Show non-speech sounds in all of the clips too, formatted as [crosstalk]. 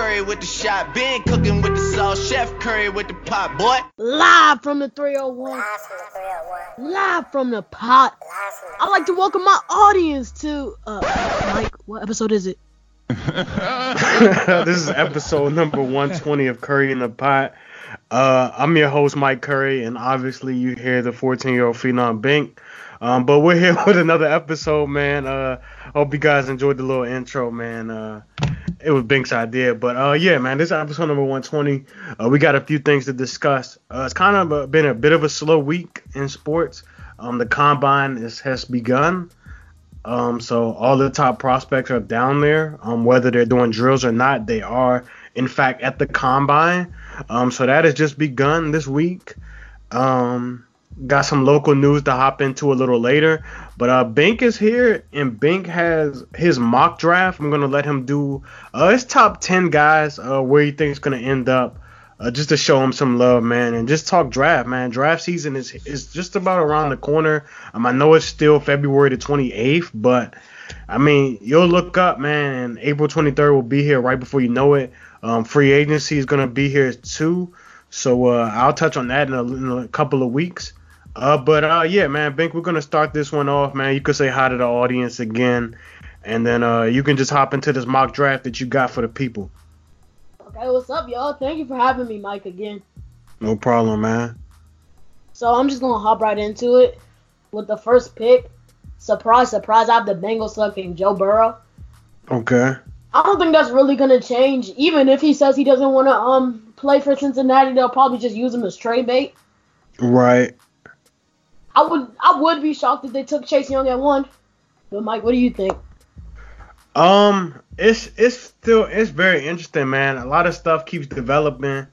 Curry with the shot, been cooking with the sauce, Chef Curry with the pot, boy. Live from the 301. Live from the pot. I'd like to welcome my audience to uh Mike, what episode is it? [laughs] this is episode number 120 of Curry in the Pot. Uh, I'm your host, Mike Curry, and obviously you hear the 14 year old Phenom Bink. Um, but we're here [laughs] with another episode, man. Uh, hope you guys enjoyed the little intro, man. Uh, it was Bink's idea, but uh, yeah, man, this is episode number 120. Uh, we got a few things to discuss. Uh, it's kind of a, been a bit of a slow week in sports. Um, the combine is, has begun. Um, so all the top prospects are down there. Um, whether they're doing drills or not, they are in fact at the combine. Um, so that has just begun this week. Um, got some local news to hop into a little later, but uh, Bink is here and Bink has his mock draft. I'm gonna let him do uh, his top ten guys, uh, where he thinks it's gonna end up. Uh, just to show him some love, man, and just talk draft, man. Draft season is is just about around the corner. Um, I know it's still February the 28th, but I mean, you'll look up, man, and April 23rd will be here right before you know it. Um, free agency is gonna be here too, so uh, I'll touch on that in a, in a couple of weeks. Uh, but uh, yeah, man, Bink, we're gonna start this one off, man. You could say hi to the audience again, and then uh, you can just hop into this mock draft that you got for the people. Okay, what's up, y'all? Thank you for having me, Mike, again. No problem, man. So I'm just gonna hop right into it with the first pick. Surprise, surprise! I have the Bengals selecting Joe Burrow. Okay. I don't think that's really gonna change. Even if he says he doesn't want to um play for Cincinnati, they'll probably just use him as trade bait. Right. I would I would be shocked if they took Chase Young at one. But Mike, what do you think? Um, it's it's still it's very interesting, man. A lot of stuff keeps developing.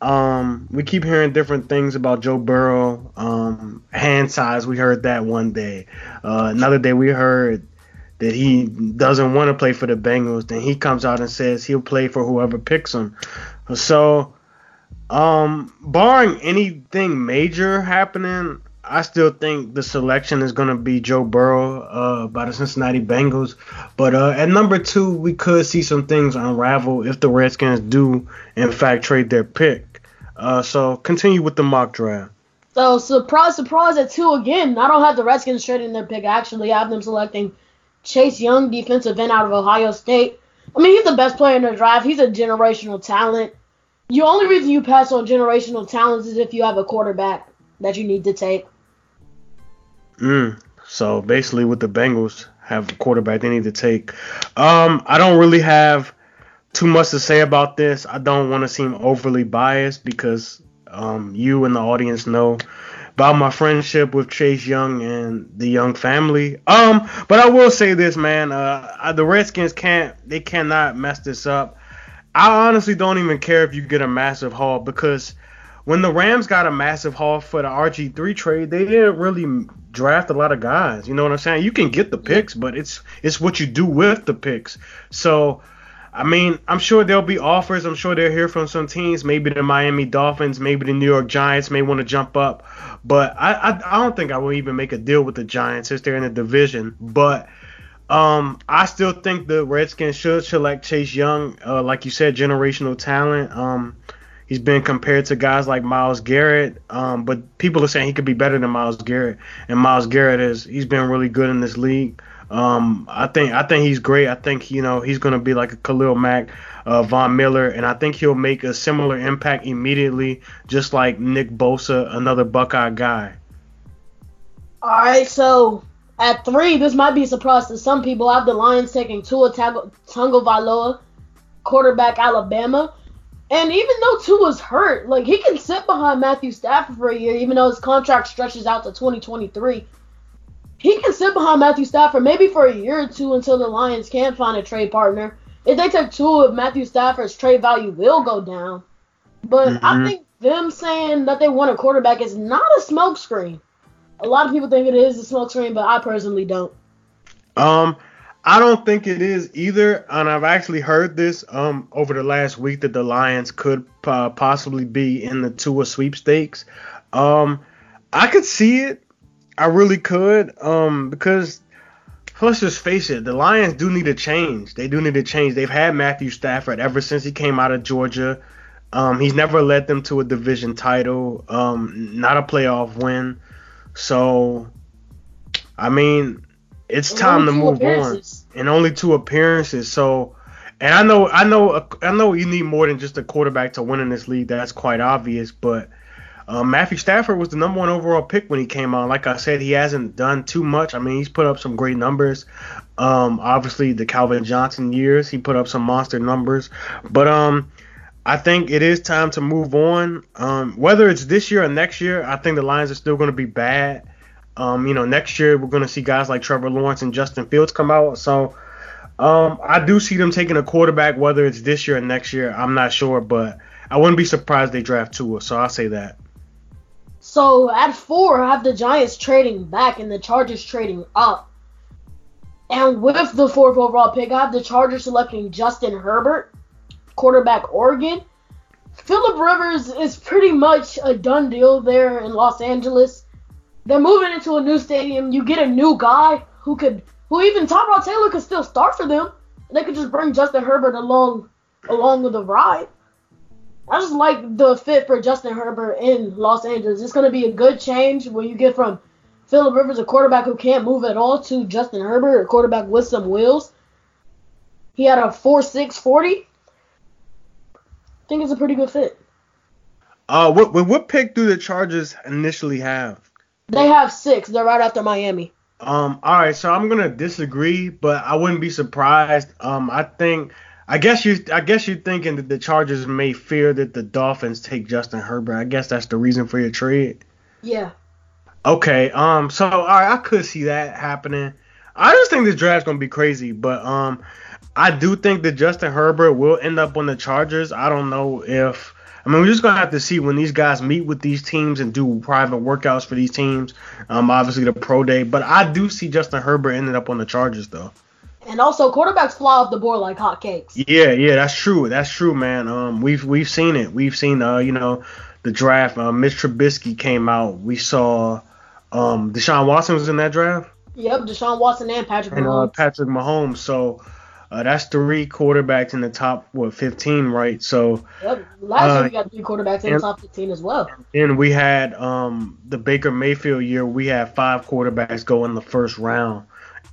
Um, we keep hearing different things about Joe Burrow. Um, hand size, we heard that one day. Uh, another day we heard that he doesn't want to play for the Bengals. Then he comes out and says he'll play for whoever picks him. So, um, barring anything major happening, I still think the selection is going to be Joe Burrow uh, by the Cincinnati Bengals. But uh, at number two, we could see some things unravel if the Redskins do, in fact, trade their pick. Uh, so continue with the mock draft. So surprise, surprise at two again. I don't have the Redskins trading their pick. Actually. I actually have them selecting Chase Young, defensive end out of Ohio State. I mean, he's the best player in the draft. He's a generational talent. The only reason you pass on generational talents is if you have a quarterback that you need to take. Mm. So basically, with the Bengals have a quarterback they need to take. Um, I don't really have too much to say about this. I don't want to seem overly biased because um, you and the audience know about my friendship with Chase Young and the Young family. Um, but I will say this, man. Uh, the Redskins can't, they cannot mess this up. I honestly don't even care if you get a massive haul because when the Rams got a massive haul for the RG3 trade, they didn't really draft a lot of guys. You know what I'm saying? You can get the picks, but it's it's what you do with the picks. So I mean, I'm sure there'll be offers. I'm sure they'll hear from some teams. Maybe the Miami Dolphins, maybe the New York Giants may want to jump up. But I, I, I don't think I will even make a deal with the Giants since they're in the division. But um, I still think the Redskins should select Chase Young. Uh, like you said, generational talent. Um, he's been compared to guys like Myles Garrett. Um, but people are saying he could be better than Myles Garrett. And Myles Garrett is he's been really good in this league. Um, I think I think he's great. I think you know he's gonna be like a Khalil Mack, uh, Von Miller, and I think he'll make a similar impact immediately, just like Nick Bosa, another Buckeye guy. All right, so at three, this might be a surprise to some people. I have the Lions taking Tua Tagovailoa, quarterback Alabama. And even though Tua's hurt, like he can sit behind Matthew Stafford for a year, even though his contract stretches out to 2023 he can sit behind Matthew Stafford maybe for a year or two until the Lions can find a trade partner. If they take Tua of Matthew Stafford's trade value will go down. But mm-hmm. I think them saying that they want a quarterback is not a smokescreen. A lot of people think it is a smokescreen, but I personally don't. Um, I don't think it is either, and I've actually heard this um over the last week that the Lions could uh, possibly be in the Tua sweepstakes. Um, I could see it I really could, um, because let's just face it, the Lions do need a change. They do need a change. They've had Matthew Stafford ever since he came out of Georgia. Um, he's never led them to a division title, um, not a playoff win. So, I mean, it's And time to move on. And only two appearances. So, and I know, I know, I know you need more than just a quarterback to win in this league. That's quite obvious. But um, Matthew Stafford was the number one overall pick when he came out. Like I said, he hasn't done too much. I mean, he's put up some great numbers. Um, obviously, the Calvin Johnson years, he put up some monster numbers. But um, I think it is time to move on. Um, whether it's this year or next year, I think the Lions are still going to be bad. Um, you know, next year we're going to see guys like Trevor Lawrence and Justin Fields come out. So um, I do see them taking a quarterback, whether it's this year or next year. I'm not sure, but I wouldn't be surprised they draft Tua. So I'll say that. So at four, I have the Giants trading back and the Chargers trading up. And with the fourth overall pick, I have the Chargers selecting Justin Herbert, quarterback Oregon. Philip Rivers is pretty much a done deal there in Los Angeles. They're moving into a new stadium. You get a new guy who could, who even Tyrod Taylor could still start for them. They could just bring Justin Herbert along, along with the ride. I just like the fit for Justin Herbert in Los Angeles. It's going to be a good change when you get from Philip Rivers, a quarterback who can't move at all, to Justin Herbert, a quarterback with some wheels. He had a 4.6 40. I think it's a pretty good fit. Uh, what, what pick do the Chargers initially have? They have six. They're right after Miami. Um, all right, so I'm gonna disagree, but I wouldn't be surprised. Um, I think, I guess you, I guess you're thinking that the Chargers may fear that the Dolphins take Justin Herbert. I guess that's the reason for your trade. Yeah. Okay, um, so all right, I could see that happening. I just think this draft's gonna be crazy, but um, I do think that Justin Herbert will end up on the Chargers. I don't know if. I mean, we're just gonna have to see when these guys meet with these teams and do private workouts for these teams. Um, obviously the pro day, but I do see Justin Herbert ended up on the Chargers though. And also, quarterbacks fly off the board like hotcakes. Yeah, yeah, that's true. That's true, man. Um, we've we've seen it. We've seen uh, you know, the draft. Uh, Mitch Trubisky came out. We saw, um, Deshaun Watson was in that draft. Yep, Deshaun Watson and Patrick and uh, Mahomes. Patrick Mahomes. So uh, that's three quarterbacks in the top what 15, right? So Yep. Last uh, year we got three quarterbacks in the top 15 as well. And we had um the Baker Mayfield year. We had five quarterbacks go in the first round,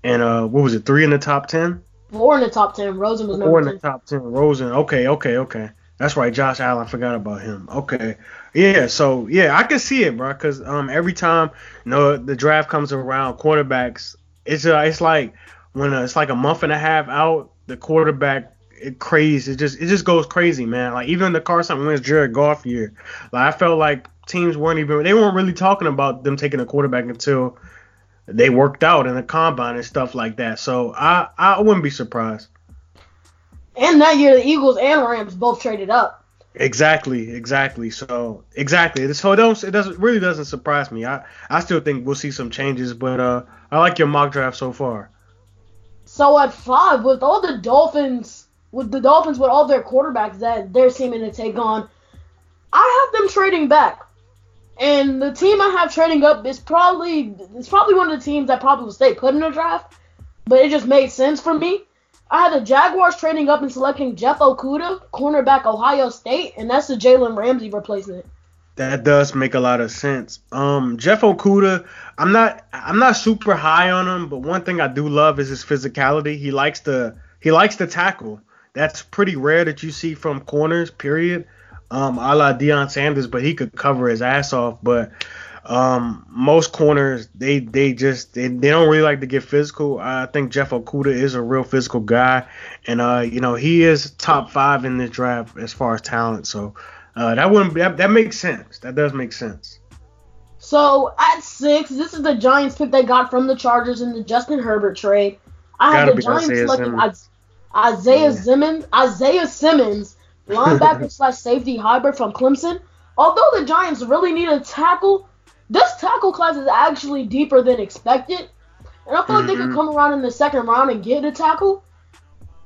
and uh what was it? Three in the top ten. Four in the top 10. Rosen was Four in number the top ten. Rosen. Okay, okay, okay. That's right. Josh Allen. I forgot about him. Okay. Yeah. So yeah, I can see it, bro. Cause um every time you know the draft comes around, quarterbacks. It's uh, it's like when uh, it's like a month and a half out, the quarterback it crazy. It just it just goes crazy, man. Like even the Carson Wentz Jared Goff year, like I felt like teams weren't even they weren't really talking about them taking a quarterback until they worked out in the combine and stuff like that. So I I wouldn't be surprised. And that year, the Eagles and Rams both traded up. Exactly, exactly. So exactly. So it don't it doesn't really doesn't surprise me. I I still think we'll see some changes, but uh I like your mock draft so far. So at five, with all the Dolphins, with the Dolphins with all their quarterbacks that they're seeming to take on, I have them trading back. And the team I have trading up is probably it's probably one of the teams that probably will stay put in the draft, but it just made sense for me. I had the Jaguars trading up and selecting Jeff Okudah, cornerback Ohio State, and that's the Jalen Ramsey replacement. That does make a lot of sense. Um, Jeff Okudah, I'm not I'm not super high on him, but one thing I do love is his physicality. He likes to he likes to tackle. That's pretty rare that you see from corners. Period. Um, a la Deion Sanders, but he could cover his ass off. But um, most corners they they just they, they don't really like to get physical. I think Jeff Okudah is a real physical guy, and uh, you know he is top five in this draft as far as talent. So. Uh, that wouldn't that, that makes sense. That does make sense. So at six, this is the Giants pick they got from the Chargers in the Justin Herbert trade. I have the Giants Isaiah selecting Simmons. Isaiah Yeah. Simmons, Isaiah Simmons, linebacker [laughs] slash safety hybrid from Clemson. Although the Giants really need a tackle, this tackle class is actually deeper than expected, and I feel like they could Mhm. come around in the second round and get a tackle.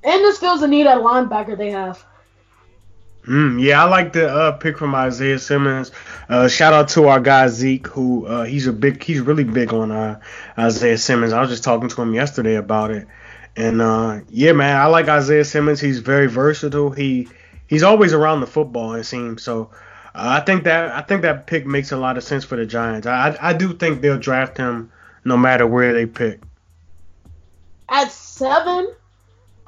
And this fills the need at linebacker they have. Mm, yeah, I like the uh, pick from Isaiah Simmons. Uh, shout out to our guy Zeke, who uh, he's a big, he's really big on uh, Isaiah Simmons. I was just talking to him yesterday about it, and uh, yeah, man, I like Isaiah Simmons. He's very versatile. He he's always around the football. It seems so. Uh, I think that I think that pick makes a lot of sense for the Giants. I I do think they'll draft him no matter where they pick. At seven,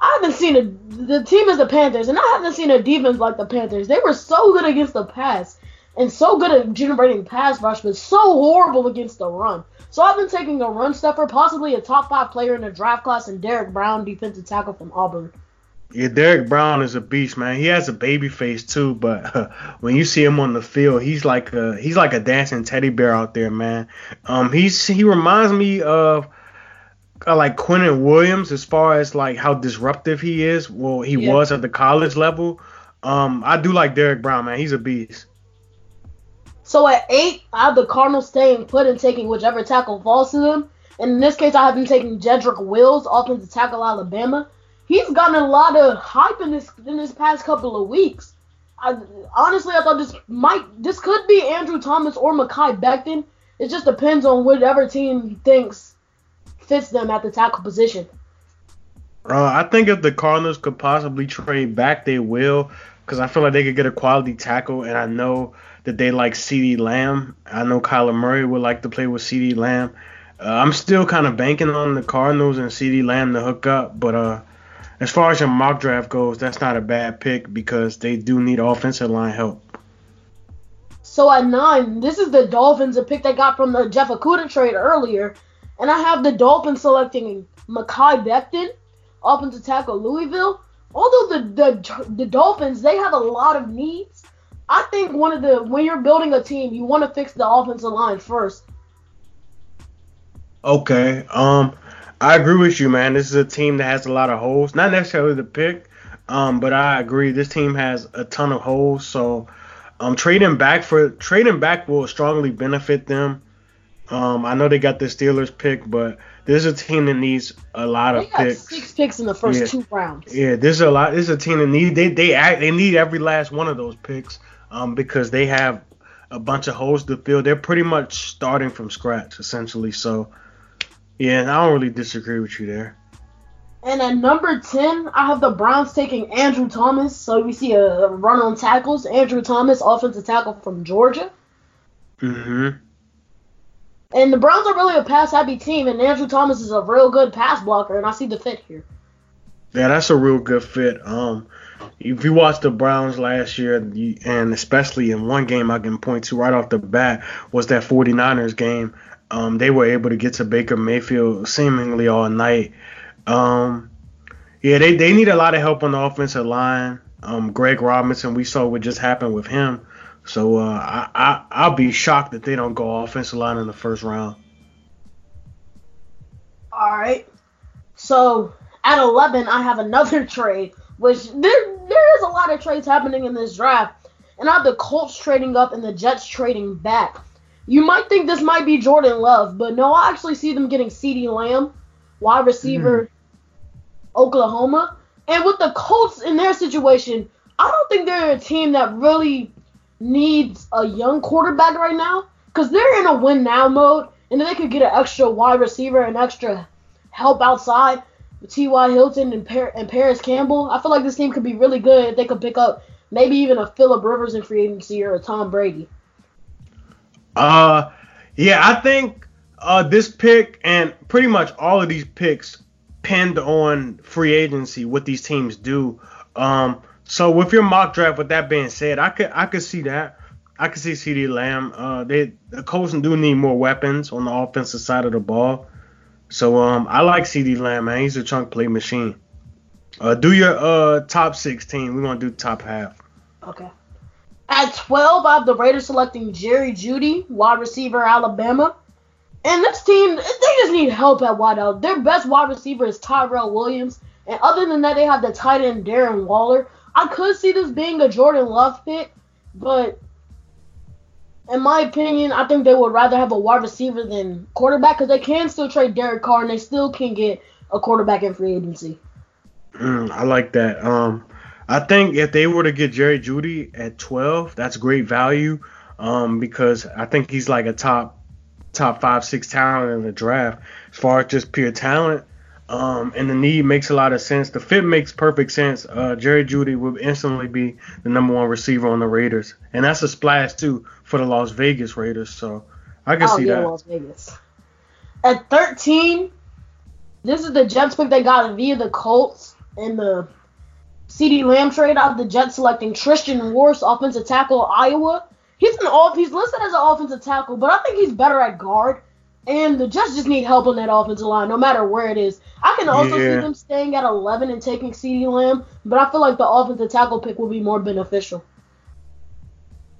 I haven't seen a the team is the Panthers, and I haven't seen a defense like the Panthers. They were so good against the pass and so good at generating pass rush, but so horrible against the run. So I've been taking a run stuffer, possibly a top five player in the draft class, and Derrick Brown, defensive tackle from Auburn. Yeah, Derrick Brown is a beast, man. He has a baby face too, but uh, [laughs] when you see him on the field, he's like a he's like a dancing teddy bear out there, man. Um, he's he reminds me of uh, like Quinnen Williams as far as like how disruptive he is. Well, he yeah. was at the college level. Um, I do like Derrick Brown, man. He's a beast. So at eight, I have the Cardinals staying put and taking whichever tackle falls to them. And in this case, I have been taking Jedrick Wills, offensive tackle Alabama. He's gotten a lot of hype in this in this past couple of weeks. I, honestly, I thought this might this could be Andrew Thomas or Mekhi Becton. It just depends on whatever team thinks fits them at the tackle position. Uh, I think if the Cardinals could possibly trade back, they will, because I feel like they could get a quality tackle, and I know that they like CeeDee Lamb. I know Kyler Murray would like to play with CeeDee Lamb. Uh, I'm still kind of banking on the Cardinals and CeeDee Lamb to hook up, but uh, as far as your mock draft goes, that's not a bad pick because they do need offensive line help. So at nine, this is the Dolphins, a pick they got from the Jeff Okudah trade earlier. And I have the Dolphins selecting Mekhi Becton, offensive tackle Louisville. Although the, the the Dolphins they have a lot of needs, I think one of the when you're building a team, you want to fix the offensive line first. Okay. Um, I agree with you, man. This is a team that has a lot of holes. Not necessarily the pick, um, but I agree. This team has a ton of holes. So, um, trading back for trading back will strongly benefit them. Um, I know they got the Steelers pick, but there's a team that needs a lot of picks. Six picks in the first yeah. two rounds. Yeah, there's a lot. There's a team that need they they act, they need every last one of those picks. Um, because they have a bunch of holes to fill. They're pretty much starting from scratch essentially. So, yeah, I don't really disagree with you there. And at number 10, I have the Browns taking Andrew Thomas. So we see a run on tackles. Andrew Thomas, offensive tackle from Georgia. Mm-hmm. And the Browns are really a pass happy team, and Andrew Thomas is a real good pass blocker, and I see the fit here. Yeah, that's a real good fit. Um, if you watch the Browns last year, and especially in one game I can point to right off the bat was that 49ers game. Um, they were able to get to Baker Mayfield seemingly all night. Um, yeah, they, they need a lot of help on the offensive line. Um, Greg Robinson, we saw what just happened with him. So uh, I, I I'll be shocked that they don't go offensive line in the first round. All right. So at 11, I have another [laughs] trade, which there there is a lot of trades happening in this draft, and I have the Colts trading up and the Jets trading back. You might think this might be Jordan Love, but no, I actually see them getting CeeDee Lamb, wide receiver, mm-hmm. Oklahoma. And with the Colts in their situation, I don't think they're a team that really needs a young quarterback right now because they're in a win now mode, and then they could get an extra wide receiver and extra help outside. T.Y. Hilton and, Par- and Parris Campbell. I feel like this team could be really good if they could pick up maybe even a Philip Rivers in free agency or a Tom Brady. Uh, yeah, I think uh this pick and pretty much all of these picks depend on free agency, what these teams do. Um, so with your mock draft, with that being said, I could I could see that. I could see CeeDee Lamb. Uh, they the Colts do need more weapons on the offensive side of the ball. So um, I like CeeDee Lamb, man. He's a chunk play machine. Uh, do your uh top 16. We're gonna do top half. Okay. At 12, I have the Raiders selecting Jerry Jeudy, wide receiver, Alabama. And this team, they just need help at wideout. Their best wide receiver is Tyrell Williams. And other than that, they have the tight end Darren Waller. I could see this being a Jordan Love pick, but in my opinion, I think they would rather have a wide receiver than quarterback because they can still trade Derek Carr and they still can get a quarterback in free agency. Mm, I like that. Um, I think if they were to get Jerry Jeudy at 12, that's great value um, because I think he's like a top top five six talent in the draft as far as just pure talent. Um, and the need makes a lot of sense. The fit makes perfect sense. Uh, Jerry Jeudy would instantly be the number one receiver on the Raiders, and that's a splash too for the Las Vegas Raiders. So I can oh, see yeah, that. Las Vegas. At 13, this is the Jets pick they got via the Colts in the CeeDee Lamb trade out the Jets selecting Tristan Wirfs, offensive tackle, Iowa. He's an off. He's listed as an offensive tackle, but I think he's better at guard. And the Jets just need help on that offensive line, no matter where it is. I can also Yeah. see them staying at 11 and taking CeeDee Lamb, but I feel like the offensive tackle pick will be more beneficial.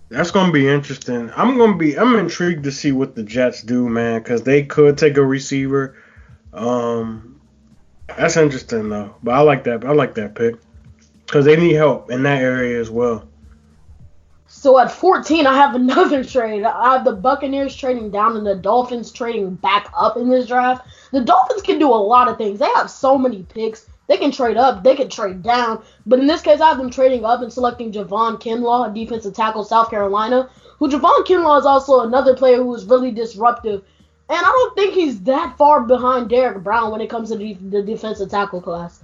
That's gonna be interesting. I'm gonna be. I'm intrigued to see what the Jets do, man, because they could take a receiver. Um, that's interesting though. But I like that. I like that pick because they need help in that area as well. So at 14, I have [laughs] another trade. I have the Buccaneers trading down and the Dolphins trading back up in this draft. The Dolphins can do a lot of things. They have so many picks. They can trade up, they can trade down. But in this case, I have them trading up and selecting Javon Kinlaw, a defensive tackle, South Carolina. Who Javon Kinlaw is also another player who is really disruptive. And I don't think he's that far behind Derrick Brown when it comes to the, defensive tackle class.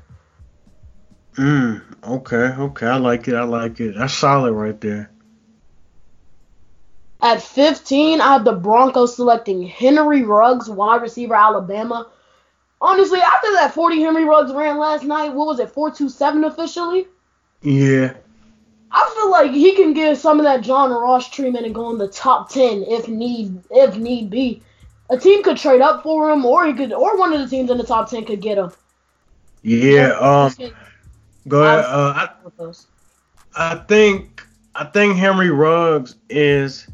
Mm, okay, okay. I like it. I like it. That's solid right there. At 15, I have the Broncos selecting Henry Ruggs, wide receiver, Alabama. Honestly, after that 40 Henry Ruggs ran last night, what was it, 427 officially? Yeah. I feel like he can get some of that John Ross treatment and go in the top 10 if need if need be. A team could trade up for him, or he could, or one of the teams in the top 10 could get him. Yeah. Um. Go ahead. Uh, I, I think I think Henry Ruggs is.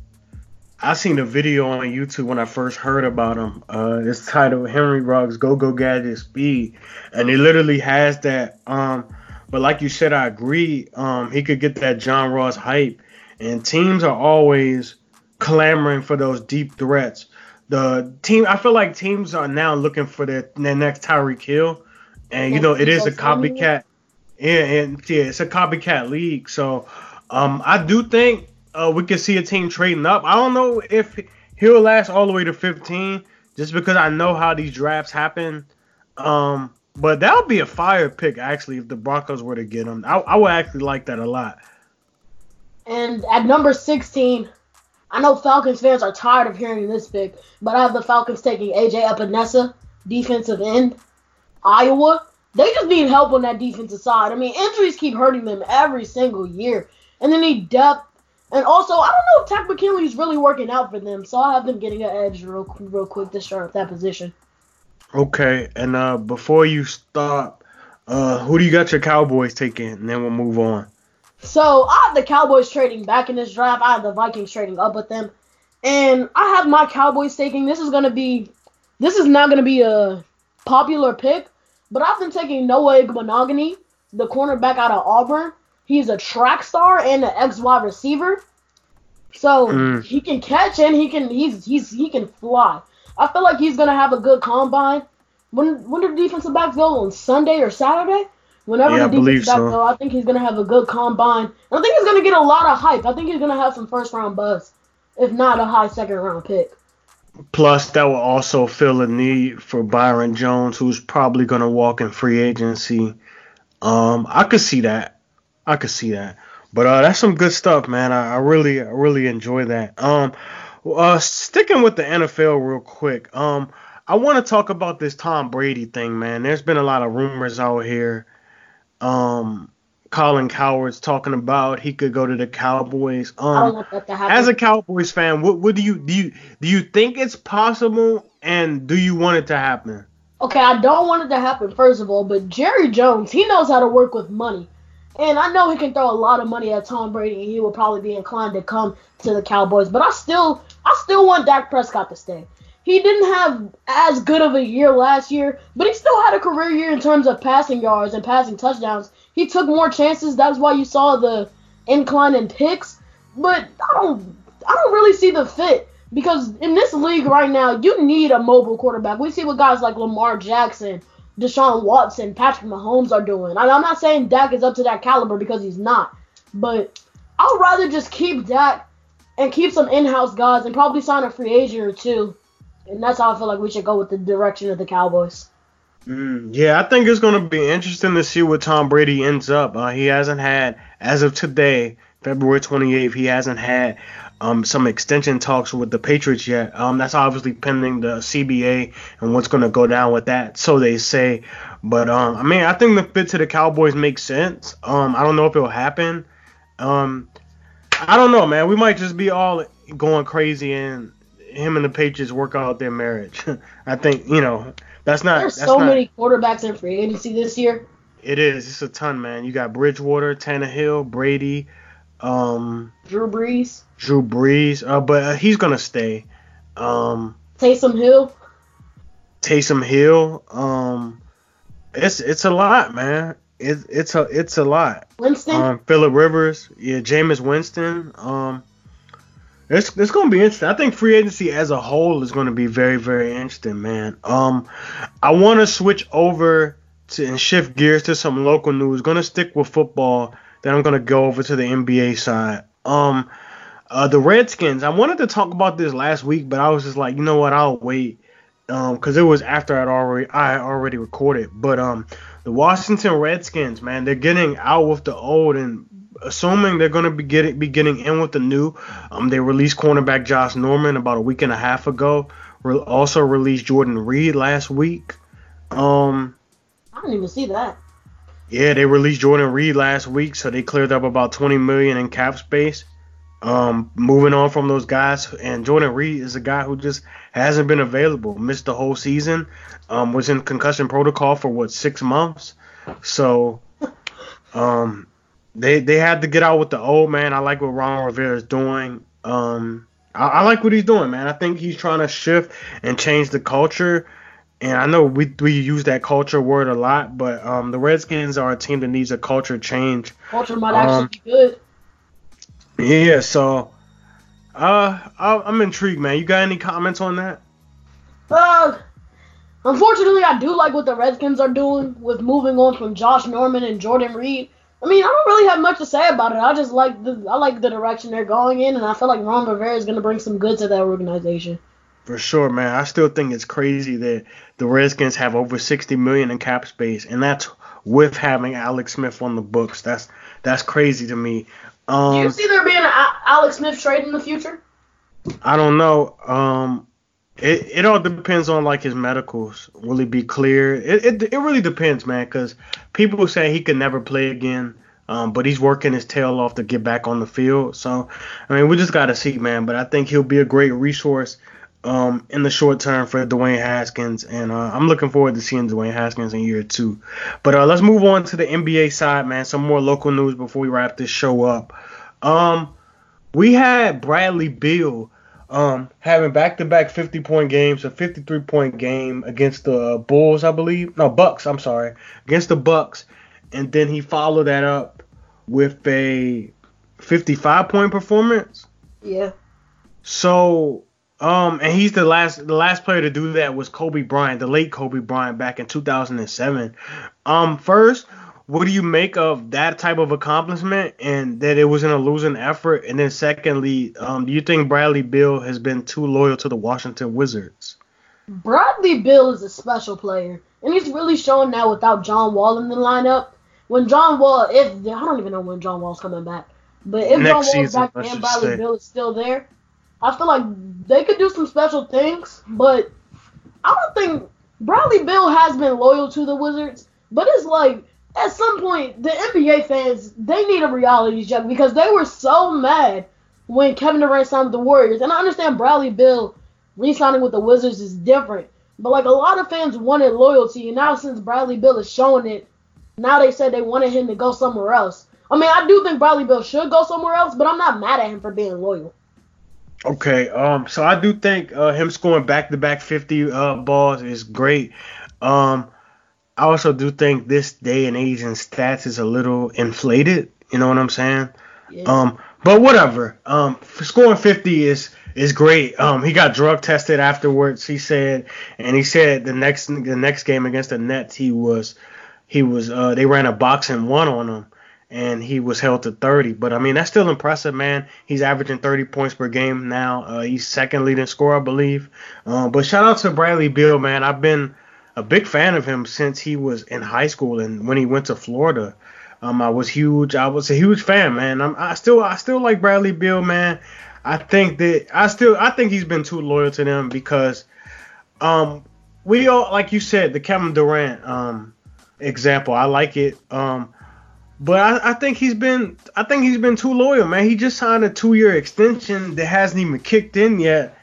I seen a video on YouTube when I first heard about him. Uh, it's titled Henry Ruggs Go Go Gadget Speed, and it literally has that. Um, but like you said, I agree. Um, he could get that John Ross hype, and teams are always clamoring for those deep threats. The team, I feel like teams are now looking for their, their next Tyreek Hill, and you know it is a copycat. Yeah, and yeah, it's a copycat league. So um, I do think uh, we could see a team trading up. I don't know if he'll last all the way to 15, just because I know how these drafts happen. Um, but that would be a fire pick actually if the Broncos were to get him. I, I would actually like that a lot. And at number 16, I know Falcons fans are tired of hearing this pick, but I have the Falcons taking AJ Epenesa, defensive end, Iowa. They just need help on that defensive side. I mean, injuries keep hurting them every single year, and they need depth. And also, I don't know if Takk is really working out for them, so I have them getting an edge real, real quick to start that position. Okay, and uh, before you stop, uh, who do you got your Cowboys taking? And then we'll move on. So I have the Cowboys trading back in this draft. I have the Vikings trading up with them, and I have my Cowboys taking. This is gonna be, this is not gonna be a popular pick, but I've been taking Noah Igbinoghene, the cornerback out of Auburn. He's a track star and an X wide receiver, so Mm. he can catch and he can he's he's he can fly. I feel like he's gonna have a good combine. When when do the defensive backs go on Sunday or Saturday? Whenever Yeah, the defensive backs so. go, I think he's gonna have a good combine. I think he's gonna get a lot of hype. I think he's gonna have some first round buzz, if not a high second round pick. Plus, that will also fill a need for Byron Jones, who's probably going to walk in free agency. Um, I could see that. I could see that. But uh, that's some good stuff, man. I, I really, I really enjoy that. Um, uh, sticking with the NFL real quick. Um, I want to talk about this Tom Brady thing, man. There's been a lot of rumors out here. Um, Colin Cowherd's talking about he could go to the Cowboys. Um, I don't want that to happen. as a Cowboys fan, what, what do you do? You do you think it's possible, and do you want it to happen? Okay, I don't want it to happen, first of all, but Jerry Jones, he knows how to work with money. And I know he can throw a lot of money at Tom Brady, and he will probably be inclined to come to the Cowboys. But I still, I still want Dak Prescott to stay. He didn't have as good of a year last year, but he still had a career year in terms of passing yards and passing touchdowns. He took more chances. That's why you saw the incline in picks. But I don't, I don't really see the fit because in this league right now, you need a mobile quarterback. We see with guys like Lamar Jackson, Deshaun Watson, Patrick Mahomes are doing. I'm not saying Dak is up to that caliber because he's not, but I'd rather just keep Dak and keep some in-house guys and probably sign a free agent or two. And that's how I feel like we should go with the direction of the Cowboys. Mm, yeah, I think it's going to be interesting to see what Tom Brady ends up. Uh, he hasn't had, as of today, February 28th, he hasn't had um, some extension talks with the Patriots yet. Um, that's obviously pending the CBA and what's going to go down with that, so they say. But um, I mean, I think the fit to the Cowboys makes sense. Um, I don't know if it'll happen. Um, I don't know, man. We might just be all going crazy and him and the Patriots work out their marriage. [laughs] I think you know that's not. There's that's so not, many quarterbacks in free agency this year. It is. It's a ton, man. You got Bridgewater, Tannehill, Brady, um, Drew Brees, Drew Brees, uh, but uh, he's gonna stay. Um, Taysom Hill. Taysom Hill. Um, it's it's a lot, man. It, it's a it's a lot. Winston. Um, Philip Rivers, yeah, Jameis Winston. Um, it's it's gonna be interesting. I think free agency as a whole is gonna be very very interesting, man. Um, I want to switch over to and shift gears to some local news. Gonna stick with football. Then I'm gonna go over to the NBA side. Um, uh, the Redskins. I wanted to talk about this last week, but I was just like, you know what? I'll wait. Um, cause it was after I'd already I already recorded. But um, the Washington Redskins, man, they're getting out with the old and assuming they're gonna be getting be getting in with the new. Um, they released cornerback Josh Norman about a week and a half ago. Re- also released Jordan Reed last week. Um, I didn't even see that. Yeah, they released Jordan Reed last week, so they cleared up about 20 million in cap space. Um, moving on from those guys, and Jordan Reed is a guy who just hasn't been available. Missed the whole season. Um, was in concussion protocol for what six months. So, um, they they had to get out with the old man. I like what Ron Rivera is doing. Um, I, I like what he's doing, man. I think he's trying to shift and change the culture. And I know we we use that culture word a lot, but um, the Redskins are a team that needs a culture change. Culture might Um, actually be good. Yeah, so uh, I, I'm intrigued, man. You got any comments on that? Uh, unfortunately, I do like what the Redskins are doing with moving on from Josh Norman and Jordan Reed. I mean, I don't really have much to say about it. I just like the I like the direction they're going in, and I feel like Ron Rivera is gonna bring some good to that organization. For sure, man. I still think it's crazy that the Redskins have over 60 million in cap space, and that's with having Alex Smith on the books. That's that's crazy to me. Do Um, you see there being an Alex Smith trade in the future? I don't know. Um, it, it all depends on like his medicals. Will he be clear? It it, it really depends, man. Because people say he could never play again. Um, but he's working his tail off to get back on the field. So, I mean, we just got to see, man. But I think he'll be a great resource um, in the short term for Dwayne Haskins, and uh, I'm looking forward to seeing Dwayne Haskins in year two. But uh, let's move on to the NBA side, man. Some more local news before we wrap this show up. Um, we had Bradley Beal um, having back-to-back 50-point games, a 53-point game against the Bulls, I believe. No, Bucks. I'm sorry, against the Bucks, and then he followed that up with a 55-point performance. Yeah. So, um, and he's the last the last player to do that was Kobe Bryant, the late Kobe Bryant, back in 2007. Um, first, what do you make of that type of accomplishment and that it was in a losing effort? And then secondly, um, do you think Bradley Beal has been too loyal to the Washington Wizards? Bradley Beal is a special player, and he's really showing that without John Wall in the lineup. When John Wall, if I don't even know when John Wall's coming back, but if Next John Wall's season, back and Bradley say. Bill is still there, I feel like they could do some special things. But I don't think Bradley Beal has been loyal to the Wizards. But it's like at some point the NBA fans they need a reality check because they were so mad when Kevin Durant signed with the Warriors, and I understand Bradley Beal re-signing with the Wizards is different. But like a lot of fans wanted loyalty, and now since Bradley Beal is showing it, now they said they wanted him to go somewhere else. I mean, I do think Bradley Beal should go somewhere else, but I'm not mad at him for being loyal. Okay, um, so I do think uh, him scoring back-to-back 50 uh, balls is great. Um, I also do think this day and age in stats is a little inflated. You know what I'm saying? Yeah. Um, but whatever. Um, scoring 50 is It's great. Um, he got drug tested afterwards. He said, and he said the next the next game against the Nets, he was he was uh they ran a box-and-one on him, and he was held to 30. But I mean that's still impressive, man. He's averaging 30 points per game now. Uh, he's second leading scorer, I believe. Um, but shout out to Bradley Beal, man. I've been a big fan of him since he was in high school and when he went to Florida. Um, I was huge. I was a huge fan, man. I'm, I still I still like Bradley Beal, man. I think that I still I think he's been too loyal to them because um we all like you said the Kevin Durant um example I like it um but I, I think he's been I think he's been too loyal man he just signed a two year extension that hasn't even kicked in yet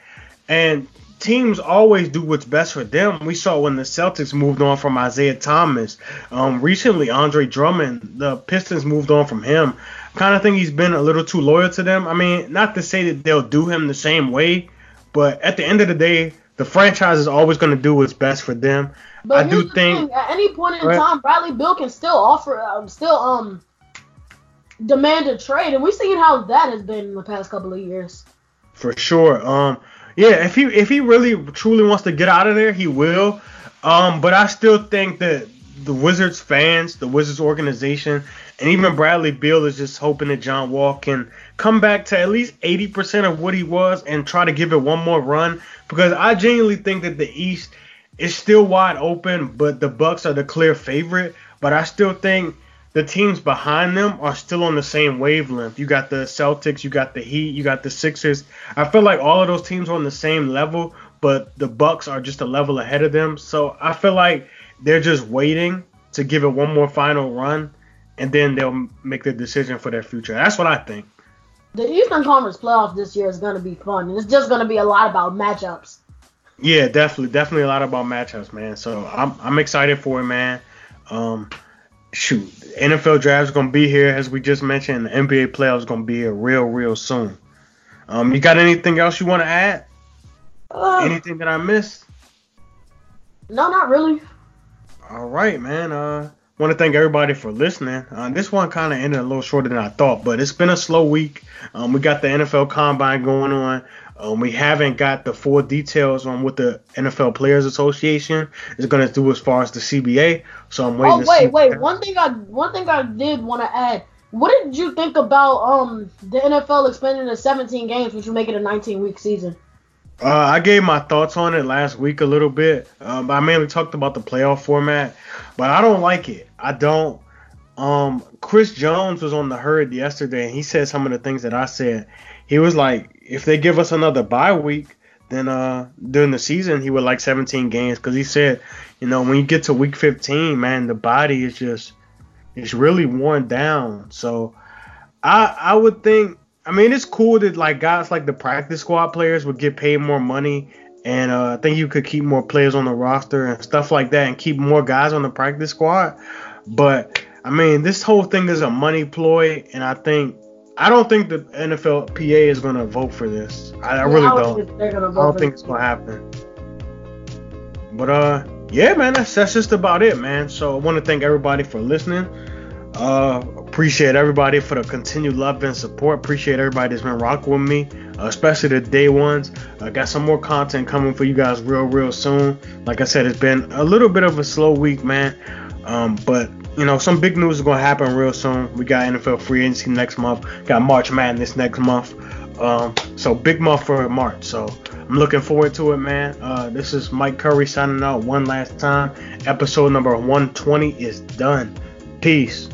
and teams always do what's best for them. We saw when the Celtics moved on from Isaiah Thomas. Um, recently, Andre Drummond, the Pistons moved on from him kind of think he's been a little too loyal to them. I mean, not to say that they'll do him the same way, but at the end of the day, the franchise is always going to do what's best for them. But I do think thing, at any point in right? time, Bradley Beal can still offer, um, still um, demand a trade, and we've seen how that has been in the past couple of years. For sure. Um, yeah, if he if he really truly wants to get out of there, he will. Um, but I still think that the Wizards fans, the Wizards organization, and even Bradley Beal is just hoping that John Wall can come back to at least 80% of what he was and try to give it one more run because I genuinely think that the East is still wide open, but the Bucks are the clear favorite. But I still think the teams behind them are still on the same wavelength. You got the Celtics, you got the Heat, you got the Sixers. I feel like all of those teams are on the same level, but the Bucks are just a level ahead of them. So I feel like they're just waiting to give it one more final run and then they'll make the decision for their future. That's what I think. The Eastern Conference playoff this year is going to be fun, and it's just going to be a lot about matchups. Yeah, definitely, definitely a lot about matchups, man. So I'm I'm excited for it, man. Um, shoot, NFL draft is going to be here, as we just mentioned. The NBA playoffs is going to be here real, real soon. Um, you got anything else you want to add? Uh, anything that I missed? No, not really. All right, man. Uh, want to thank everybody for listening. Uh, this one kind of ended a little shorter than I thought, but it's been a slow week. Um, we got the NFL Combine going on. Um, we haven't got the full details on what the NFL Players Association is going to do as far as the CBA. So I'm waiting. Oh wait, wait. One thing I one thing I did want to add. What did you think about um the NFL expanding to 17 games, which would make it a 19 week season? Uh, I gave my thoughts on it last week a little bit. Um, I mainly talked about the playoff format, but I don't like it. I don't. Um, Chris Jones was on the herd yesterday, and he said some of the things that I said. He was like, if they give us another bye week, then uh, during the season he would like 17 games because he said, you know, when you get to week 15, man, the body is just it's really worn down. So I I would think I mean, it's cool that like guys like the practice squad players would get paid more money, and uh, I think you could keep more players on the roster and stuff like that, and keep more guys on the practice squad. But I mean, this whole thing is a money ploy, and I think I don't think the NFLPA is going to vote for this. I, I really don't. I don't think it's going to happen. But uh, yeah, man, that's that's just about it, man. So I want to thank everybody for listening. Uh, appreciate everybody for the continued love and support. Appreciate everybody that's been rocking with me, uh, especially the day ones. I got some more content coming for you guys real, real soon. Like I said, it's been a little bit of a slow week, man. Um, but you know, some big news is gonna happen real soon. We got NFL free agency next month. Got March Madness next month. Um, so big month for March. So I'm looking forward to it, man. Uh, this is Mike Curry signing out one last time. Episode number 120 is done. Peace.